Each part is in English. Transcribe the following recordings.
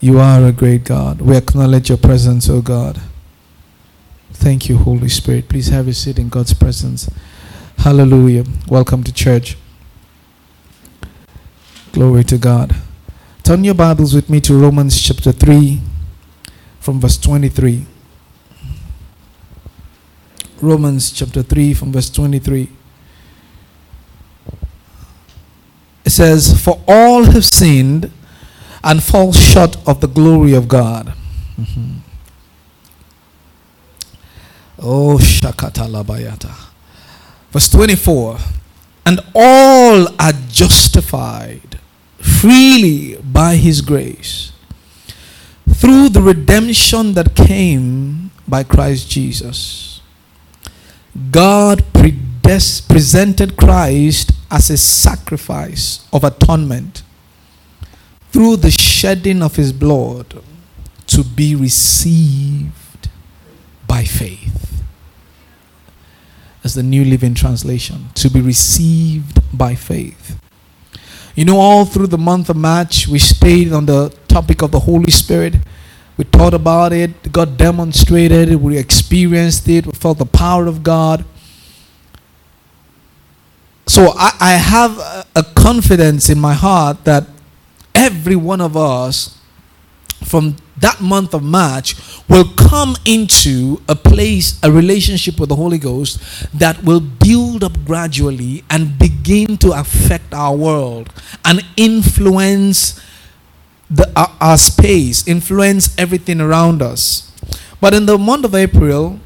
You are a great God. We acknowledge your presence, O God. Thank you, Holy Spirit. Please have a seat in God's presence. Hallelujah. Welcome to church. Glory to God. Turn your Bibles with me to Romans chapter 3 from verse 23. Romans chapter 3 from verse 23. It says, For all have sinned and fall short of the glory of God. Mm-hmm. Oh, Shakatalabayata. Verse 24 And all are justified freely by His grace through the redemption that came by Christ Jesus. God presented Christ as a sacrifice of atonement through the shedding of his blood to be received by faith. As the New Living Translation, to be received by faith. You know, all through the month of March, we stayed on the topic of the Holy Spirit. We thought about it, God demonstrated it, we experienced it, we felt the power of God. So I, I have a, a confidence in my heart that every one of us from that month of March will come into a place, a relationship with the Holy Ghost that will build up gradually and begin to affect our world and influence the, our, our space, influence everything around us. But in the month of April,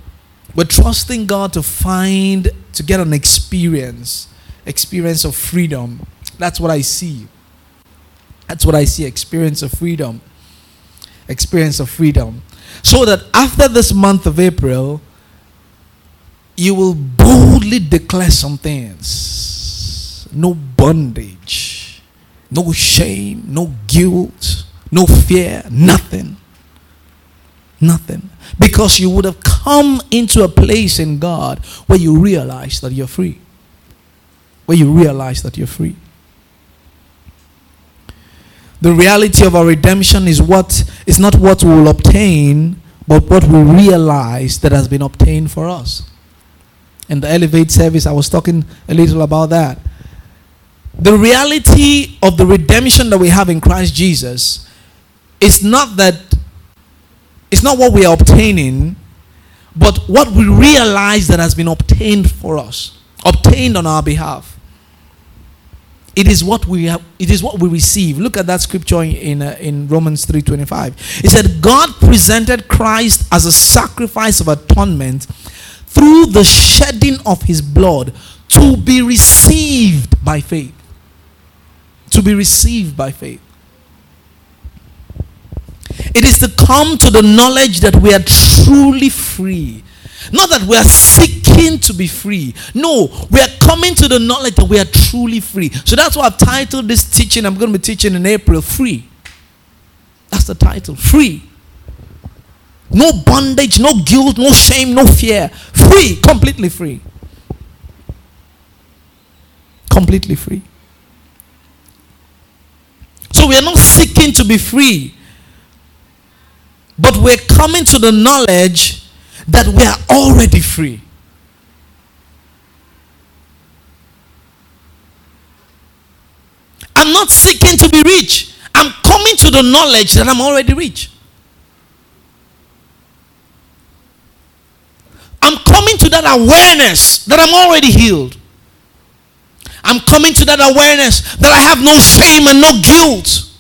we're trusting God to find, to get an experience, experience of freedom. That's what I see. That's what I see experience of freedom. Experience of freedom. So that after this month of April, you will boldly declare some things. No bondage, no shame, no guilt, no fear, nothing. Nothing. Because you would have come into a place in God where you realize that you're free. Where you realize that you're free. The reality of our redemption is what is not what we will obtain, but what we realize that has been obtained for us. In the Elevate service, I was talking a little about that. The reality of the redemption that we have in Christ Jesus is not that it's not what we are obtaining, but what we realize that has been obtained for us, obtained on our behalf. It is what we have, it is what we receive. Look at that scripture in uh, in Romans 3:25. It said God presented Christ as a sacrifice of atonement through the shedding of his blood to be received by faith. To be received by faith. It is to come to the knowledge that we are truly free not that we are seeking to be free. No, we are coming to the knowledge that we are truly free. So that's why I've titled this teaching. I'm going to be teaching in April Free. That's the title Free. No bondage, no guilt, no shame, no fear. Free, completely free. Completely free. So we are not seeking to be free, but we're coming to the knowledge that we are already free. I'm not seeking to be rich. I'm coming to the knowledge that I'm already rich. I'm coming to that awareness that I'm already healed. I'm coming to that awareness that I have no shame and no guilt.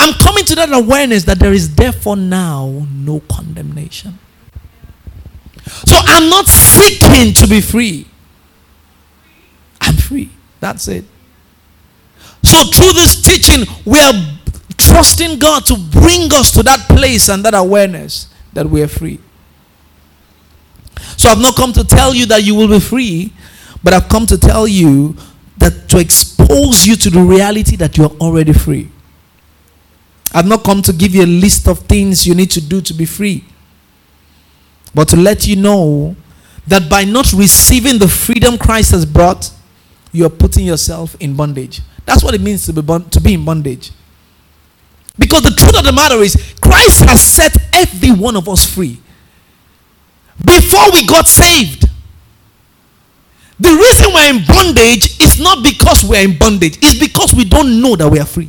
I'm coming to that awareness that there is therefore now no condemnation. So I'm not seeking to be free. I'm free. That's it. So through this teaching, we are trusting God to bring us to that place and that awareness that we are free. So I've not come to tell you that you will be free, but I've come to tell you that to expose you to the reality that you're already free. I've not come to give you a list of things you need to do to be free, but to let you know that by not receiving the freedom Christ has brought, you're putting yourself in bondage. That's what it means to be, bon- to be in bondage. Because the truth of the matter is, Christ has set every one of us free. Before we got saved, the reason we're in bondage is not because we're in bondage, it's because we don't know that we are free.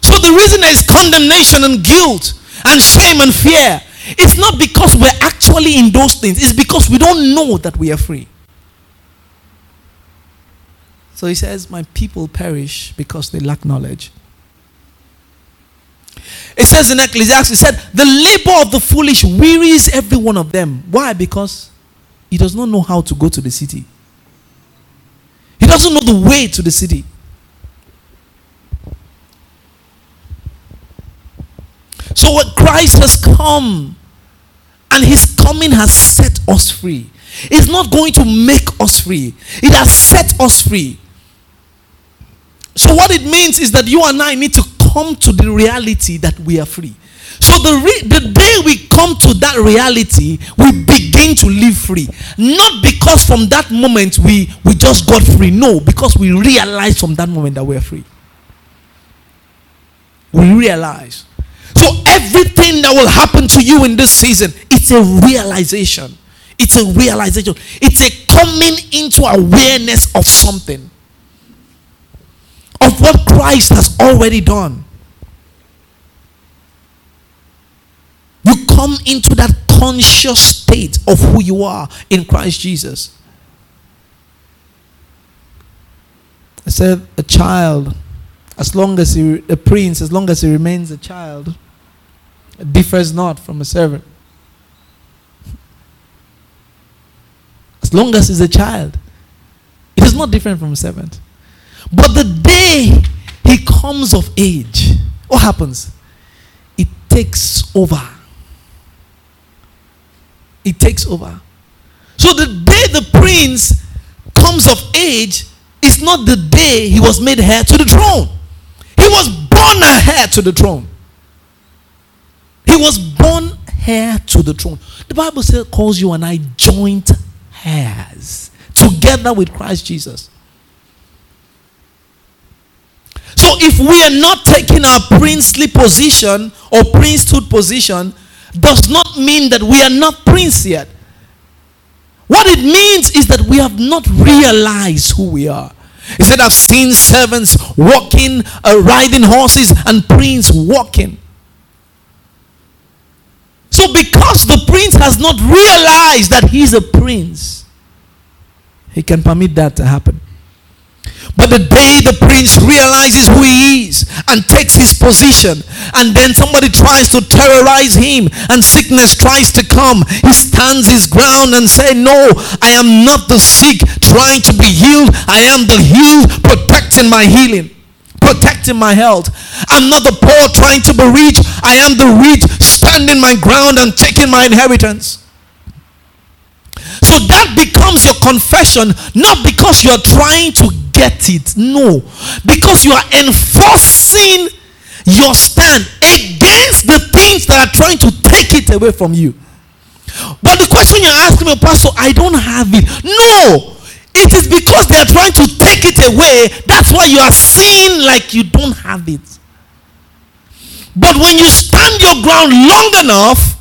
so the reason there is condemnation and guilt and shame and fear, it's not because we're actually in those things, it's because we don't know that we are free. So he says, My people perish because they lack knowledge. It says in Ecclesiastes, it said, The labor of the foolish wearies every one of them. Why? Because he does not know how to go to the city. He doesn't know the way to the city. So what Christ has come and his coming has set us free. It's not going to make us free. It has set us free. So, what it means is that you and I need to come to the reality that we are free. So, the, re- the day we come to that reality, we begin to live free. Not because from that moment we, we just got free. No, because we realize from that moment that we're free. We realize. Everything that will happen to you in this season, it's a realization. It's a realization. It's a coming into awareness of something of what Christ has already done. You come into that conscious state of who you are in Christ Jesus. I said, a child, as long as he, a prince, as long as he remains a child, differs not from a servant. As long as he's a child, it is not different from a servant. But the day he comes of age, what happens? It takes over. It takes over. So the day the prince comes of age is not the day he was made heir to the throne. He was born a heir to the throne. He was born heir to the throne. The Bible says calls you and I joint heirs together with Christ Jesus. So if we are not taking our princely position or priesthood position, does not mean that we are not prince yet. What it means is that we have not realized who we are. He said, I've seen servants walking, uh, riding horses, and prince walking. So, because the prince has not realized that he's a prince, he can permit that to happen. But the day the prince realizes who he is and takes his position, and then somebody tries to terrorize him, and sickness tries to come, he stands his ground and say, "No, I am not the sick trying to be healed. I am the healed, protecting my healing." Protecting my health. I'm not the poor trying to be rich. I am the rich standing my ground and taking my inheritance. So that becomes your confession, not because you're trying to get it. No. Because you are enforcing your stand against the things that are trying to take it away from you. But the question you're asking me, Pastor, I don't have it. No. It is because they are trying to take it away. That's why you are seeing like you don't have it. But when you stand your ground long enough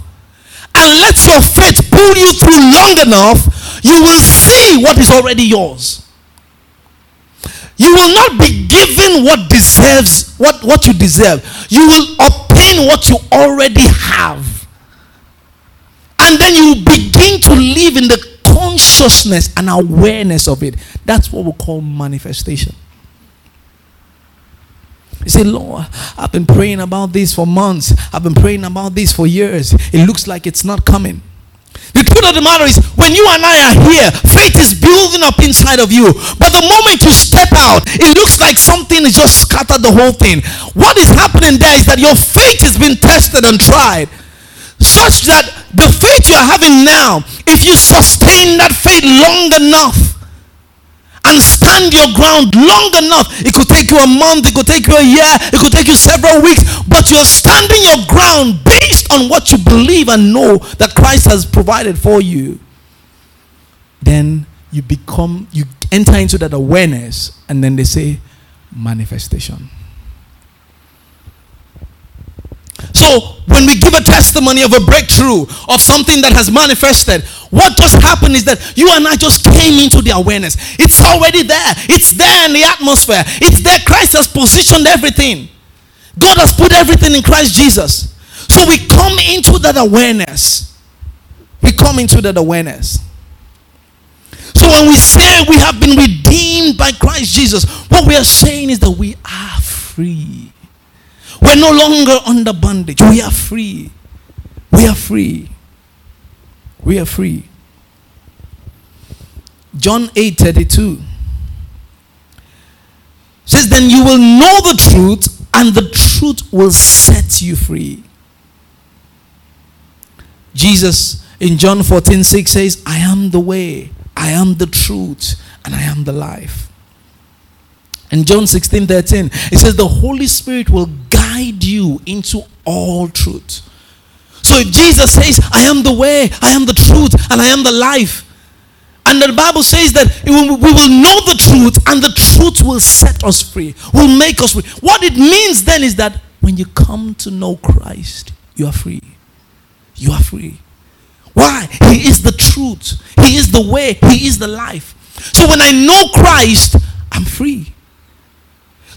and let your faith pull you through long enough, you will see what is already yours. You will not be given what deserves what, what you deserve. You will obtain what you already have. And then you begin to live in the consciousness and awareness of it. That's what we call manifestation. You say, Lord, I've been praying about this for months. I've been praying about this for years. It looks like it's not coming. The truth of the matter is, when you and I are here, faith is building up inside of you. But the moment you step out, it looks like something has just scattered the whole thing. What is happening there is that your faith has been tested and tried. Such that the faith you are having now, if you sustain that faith long enough, and stand your ground long enough. It could take you a month, it could take you a year, it could take you several weeks, but you're standing your ground based on what you believe and know that Christ has provided for you. Then you become, you enter into that awareness, and then they say manifestation. So, when we give a testimony of a breakthrough, of something that has manifested, what just happened is that you and I just came into the awareness. It's already there, it's there in the atmosphere, it's there. Christ has positioned everything, God has put everything in Christ Jesus. So, we come into that awareness. We come into that awareness. So, when we say we have been redeemed by Christ Jesus, what we are saying is that we are free. We're no longer under bondage. We are free. We are free. We are free. John 8 32 says, Then you will know the truth, and the truth will set you free. Jesus in John 14 6 says, I am the way, I am the truth, and I am the life. In John 16 13, it says, The Holy Spirit will guide you into all truth. So if Jesus says, I am the way, I am the truth, and I am the life, and the Bible says that we will know the truth, and the truth will set us free, will make us free. What it means then is that when you come to know Christ, you are free. You are free. Why? He is the truth, He is the way, He is the life. So when I know Christ, I'm free.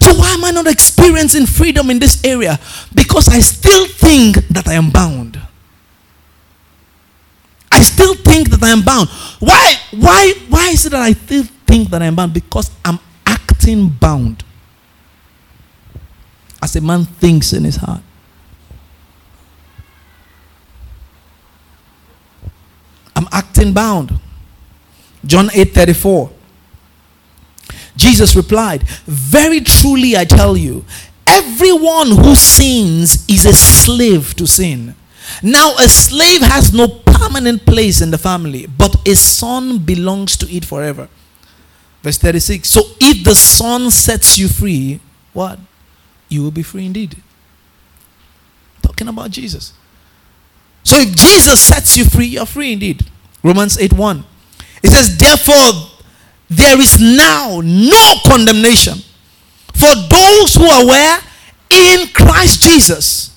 So why am I not experiencing freedom in this area? Because I still think that I am bound. I still think that I am bound. Why? Why? Why is it that I still think that I am bound? Because I'm acting bound. As a man thinks in his heart. I'm acting bound. John 8 34. Jesus replied, Very truly I tell you, everyone who sins is a slave to sin. Now, a slave has no permanent place in the family, but a son belongs to it forever. Verse 36 So if the son sets you free, what? You will be free indeed. Talking about Jesus. So if Jesus sets you free, you're free indeed. Romans 8 1. It says, Therefore, there is now no condemnation for those who are where? In Christ Jesus.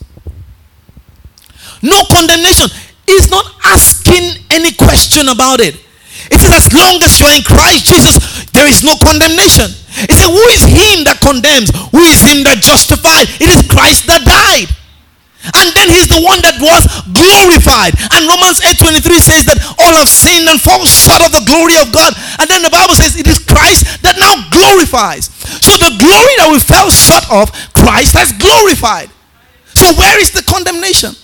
No condemnation. He's not asking any question about it. It says, as long as you are in Christ Jesus, there is no condemnation. He said, Who is him that condemns? Who is him that justified? It is Christ that died. And then he's the one that was glorified. And Romans 8:23 says that all have sinned and fall short of the glory of God. And then the Bible says it is Christ that now glorifies. So the glory that we fell short of, Christ has glorified. So where is the condemnation?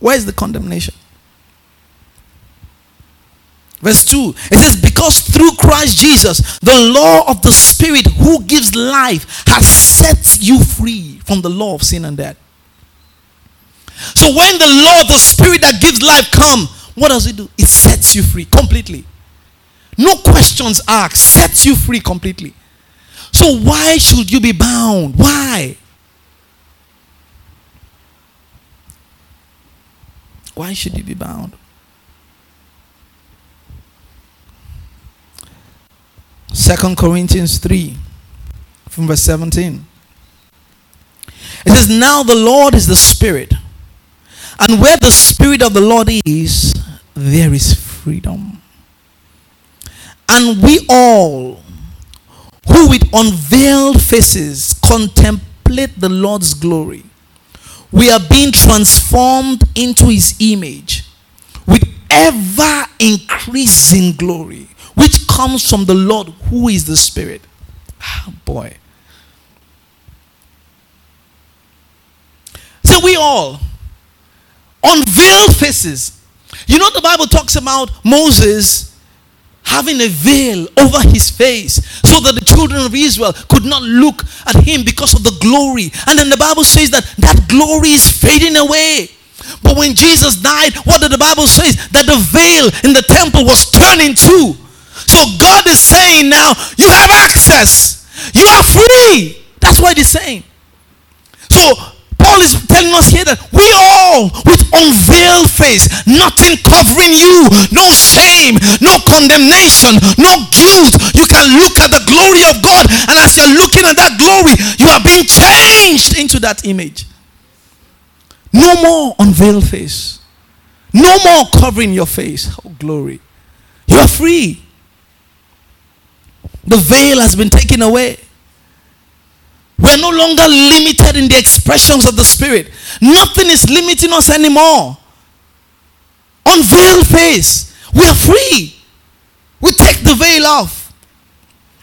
Where is the condemnation? Verse 2 it says, Because through Christ Jesus, the law of the Spirit who gives life has set you free from the law of sin and death. So when the law of the Spirit that gives life come, what does it do? It sets you free completely. No questions asked, sets you free completely. So why should you be bound? Why? Why should you be bound? Second Corinthians 3 from verse 17. It says, Now the Lord is the Spirit, and where the Spirit of the Lord is, there is freedom. And we all, who with unveiled faces contemplate the Lord's glory, we are being transformed into his image with ever increasing glory comes from the Lord who is the Spirit. Ah, boy. So we all, unveil faces. You know, the Bible talks about Moses having a veil over his face so that the children of Israel could not look at him because of the glory. And then the Bible says that that glory is fading away. But when Jesus died, what did the Bible say? That the veil in the temple was turning two. So God is saying now, you have access. You are free. That's what he's saying. So Paul is telling us here that we all with unveiled face, nothing covering you, no shame, no condemnation, no guilt. You can look at the glory of God, and as you're looking at that glory, you are being changed into that image. No more unveiled face. No more covering your face. Oh, glory. You are free. The veil has been taken away. We're no longer limited in the expressions of the Spirit. Nothing is limiting us anymore. Unveil face. We are free. We take the veil off.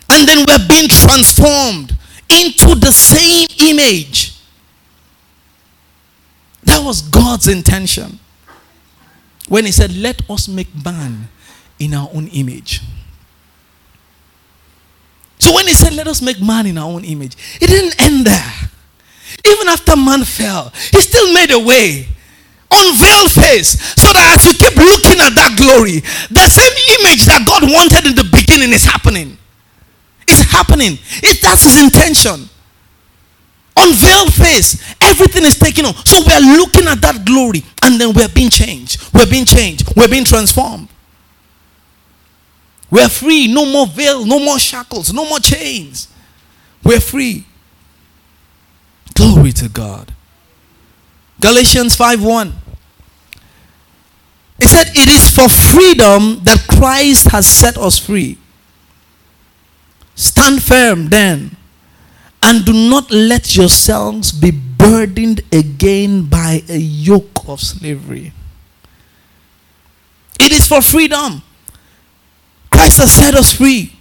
And then we're being transformed into the same image. That was God's intention. When He said, Let us make man in our own image. So when he said, Let us make man in our own image, it didn't end there. Even after man fell, he still made a way. Unveiled face. So that as you keep looking at that glory, the same image that God wanted in the beginning is happening. It's happening. It, that's his intention. Unveiled face. Everything is taken on. So we are looking at that glory and then we're being changed. We're being changed. We're being transformed. We're free. No more veil, no more shackles, no more chains. We're free. Glory to God. Galatians 5 1. It said, It is for freedom that Christ has set us free. Stand firm then, and do not let yourselves be burdened again by a yoke of slavery. It is for freedom. Christ has set us free.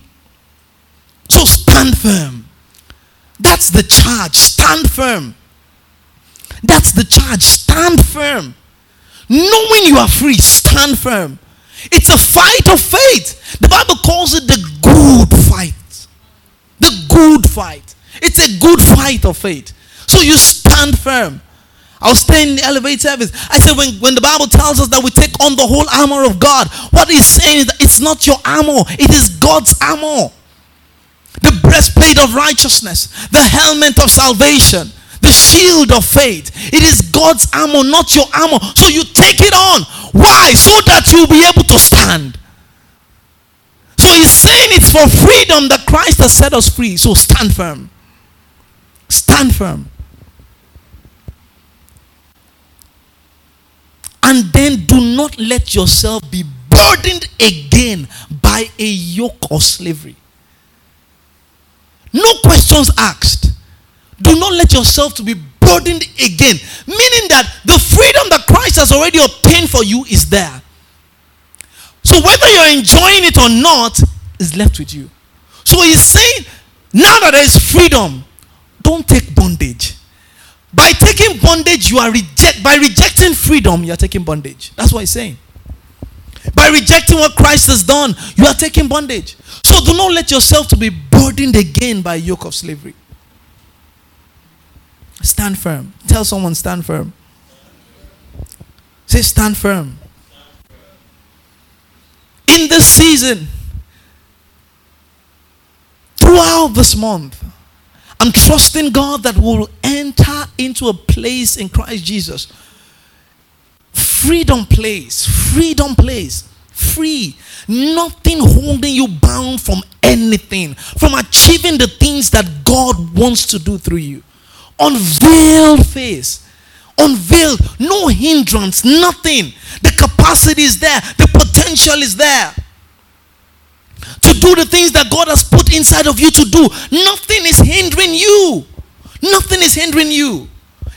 So stand firm. That's the charge. Stand firm. That's the charge. Stand firm. Knowing you are free, stand firm. It's a fight of faith. The Bible calls it the good fight. The good fight. It's a good fight of faith. So you stand firm. I was staying in the Elevate service. I said, when, when the Bible tells us that we take on the whole armor of God, what he's saying is that it's not your armor, it is God's armor. The breastplate of righteousness, the helmet of salvation, the shield of faith. It is God's armor, not your armor. So you take it on. Why? So that you'll be able to stand. So he's saying it's for freedom that Christ has set us free. So stand firm. Stand firm. And then do not let yourself be burdened again by a yoke of slavery. No questions asked. Do not let yourself to be burdened again. Meaning that the freedom that Christ has already obtained for you is there. So whether you're enjoying it or not is left with you. So he's saying, now that there is freedom, don't take bondage. By taking bondage, you are reject by rejecting freedom, you are taking bondage. That's what he's saying. By rejecting what Christ has done, you are taking bondage. So do not let yourself to be burdened again by yoke of slavery. Stand firm. Tell someone stand firm. Say stand firm. In this season, throughout this month, I'm trusting God that we'll enter into a place in Christ Jesus. Freedom place, freedom place, free. Nothing holding you bound from anything, from achieving the things that God wants to do through you. Unveiled face, unveiled, no hindrance, nothing. The capacity is there, the potential is there to do the things that God has put inside of you to do. Nothing is hindering you. Nothing is hindering you.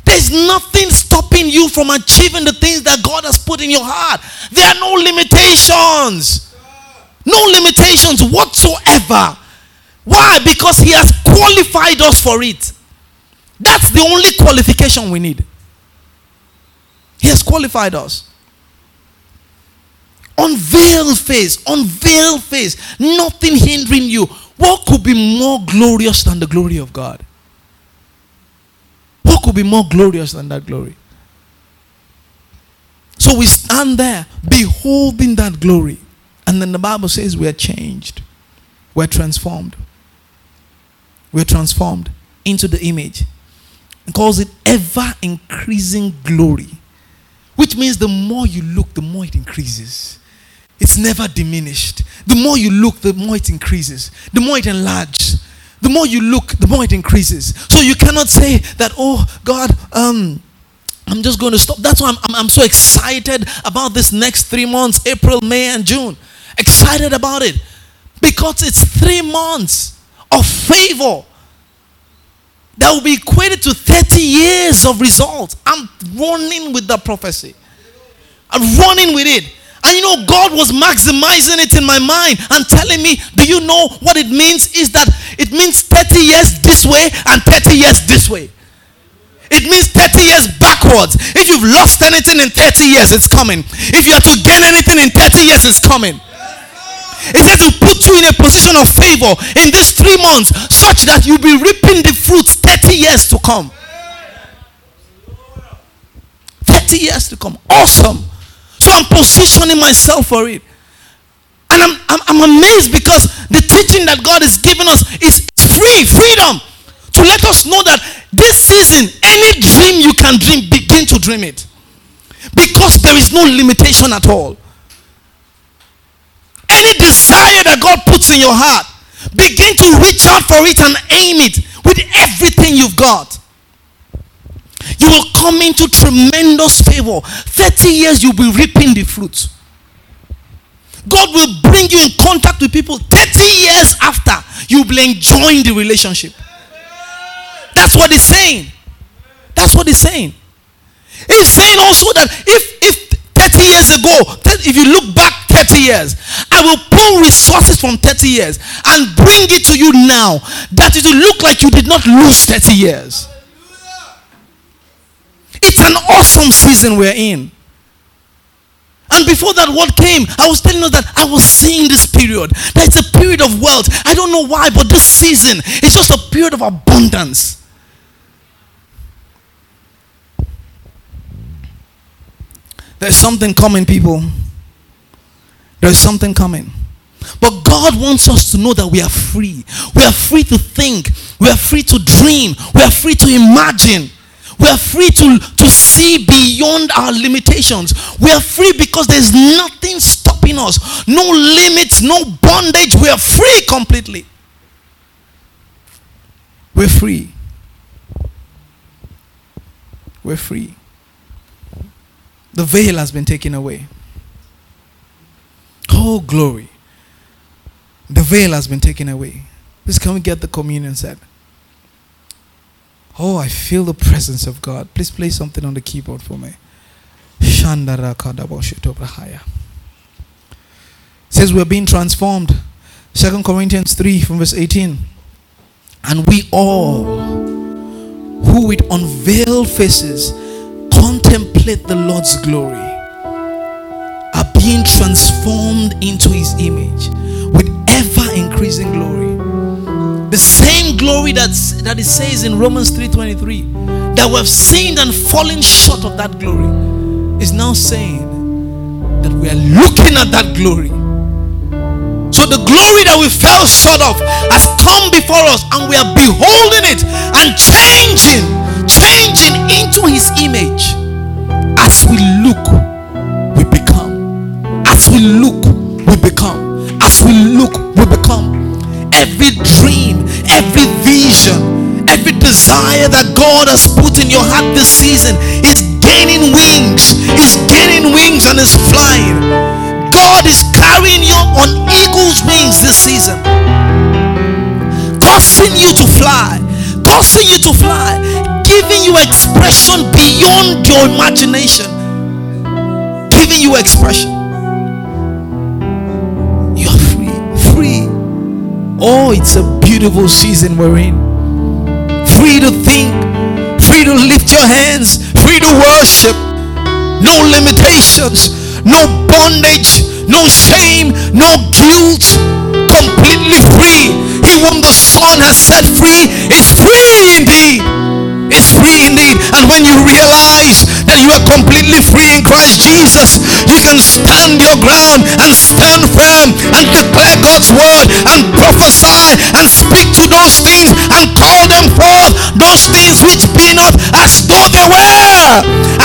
There's nothing stopping you from achieving the things that God has put in your heart. There are no limitations. No limitations whatsoever. Why? Because He has qualified us for it. That's the only qualification we need. He has qualified us. Unveiled face, unveiled face, nothing hindering you. What could be more glorious than the glory of God? What could be more glorious than that glory? So we stand there beholding that glory. And then the Bible says we are changed, we're transformed. We're transformed into the image. It calls it ever increasing glory, which means the more you look, the more it increases. It's never diminished. The more you look, the more it increases. The more it enlarges. The more you look, the more it increases. So you cannot say that, oh God, um, I'm just going to stop. That's why I'm, I'm, I'm so excited about this next three months April, May, and June. Excited about it because it's three months of favor that will be equated to 30 years of results. I'm running with the prophecy. I'm running with it. And you know, God was maximizing it in my mind and telling me, Do you know what it means? Is that it means 30 years this way and 30 years this way. It means 30 years backwards. If you've lost anything in 30 years, it's coming. If you are to gain anything in 30 years, it's coming. It says to put you in a position of favor in these three months, such that you'll be reaping the fruits 30 years to come. 30 years to come. Awesome. I'm positioning myself for it. And I'm, I'm, I'm amazed because the teaching that God is giving us is free, freedom. To let us know that this season, any dream you can dream, begin to dream it. Because there is no limitation at all. Any desire that God puts in your heart, begin to reach out for it and aim it with everything you've got. You will come into tremendous favor. 30 years you'll be reaping the fruit. God will bring you in contact with people 30 years after you'll be enjoying the relationship. That's what he's saying. That's what he's saying. He's saying also that if if 30 years ago, if you look back 30 years, I will pull resources from 30 years and bring it to you now that it will look like you did not lose 30 years. It's an awesome season we're in. And before that word came, I was telling you that I was seeing this period. That it's a period of wealth. I don't know why, but this season is just a period of abundance. There's something coming, people. There's something coming. But God wants us to know that we are free. We are free to think. We are free to dream. We are free to imagine. We are free to, to see beyond our limitations. We are free because there's nothing stopping us. No limits, no bondage. We are free completely. We're free. We're free. The veil has been taken away. Oh, glory. The veil has been taken away. Please, can we get the communion set? Oh, I feel the presence of God. Please play something on the keyboard for me. Says we're being transformed. Second Corinthians 3 from verse 18. And we all who with unveiled faces contemplate the Lord's glory are being transformed into his image with ever increasing glory same glory that's, that it says in Romans 3.23 that we have sinned and fallen short of that glory is now saying that we are looking at that glory. So the glory that we fell short of has come before us and we are beholding it and changing, changing into his image. As we look, we become. As we look, we become. As we look, we become every dream, every vision, every desire that God has put in your heart this season is gaining wings, is gaining wings and is flying. God is carrying you on eagle's wings this season, causing you to fly, causing you to fly, giving you expression beyond your imagination, giving you expression. Oh, it's a beautiful season we're in. Free to think, free to lift your hands, free to worship. no limitations, no bondage, no shame, no guilt, completely free. He whom the Son has set free is free indeed is free indeed. And when you realize that you are completely free in Christ Jesus, you can stand your ground and stand firm and declare God's word and prophesy and speak to those things and call them forth, those things which be not as though they were,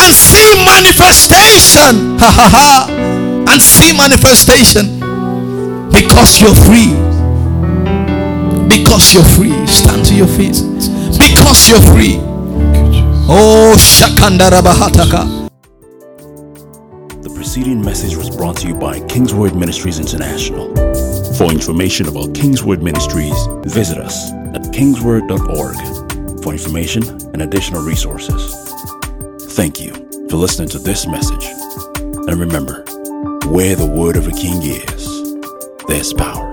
and see manifestation. Ha ha ha. And see manifestation because you're free. Because you're free. Stand to your feet. Because you're free. Oh, Shakandarabahataka. The preceding message was brought to you by Kingsword Ministries International. For information about Kingsword Ministries, visit us at kingsword.org for information and additional resources. Thank you for listening to this message. And remember, where the word of a king is, there's power.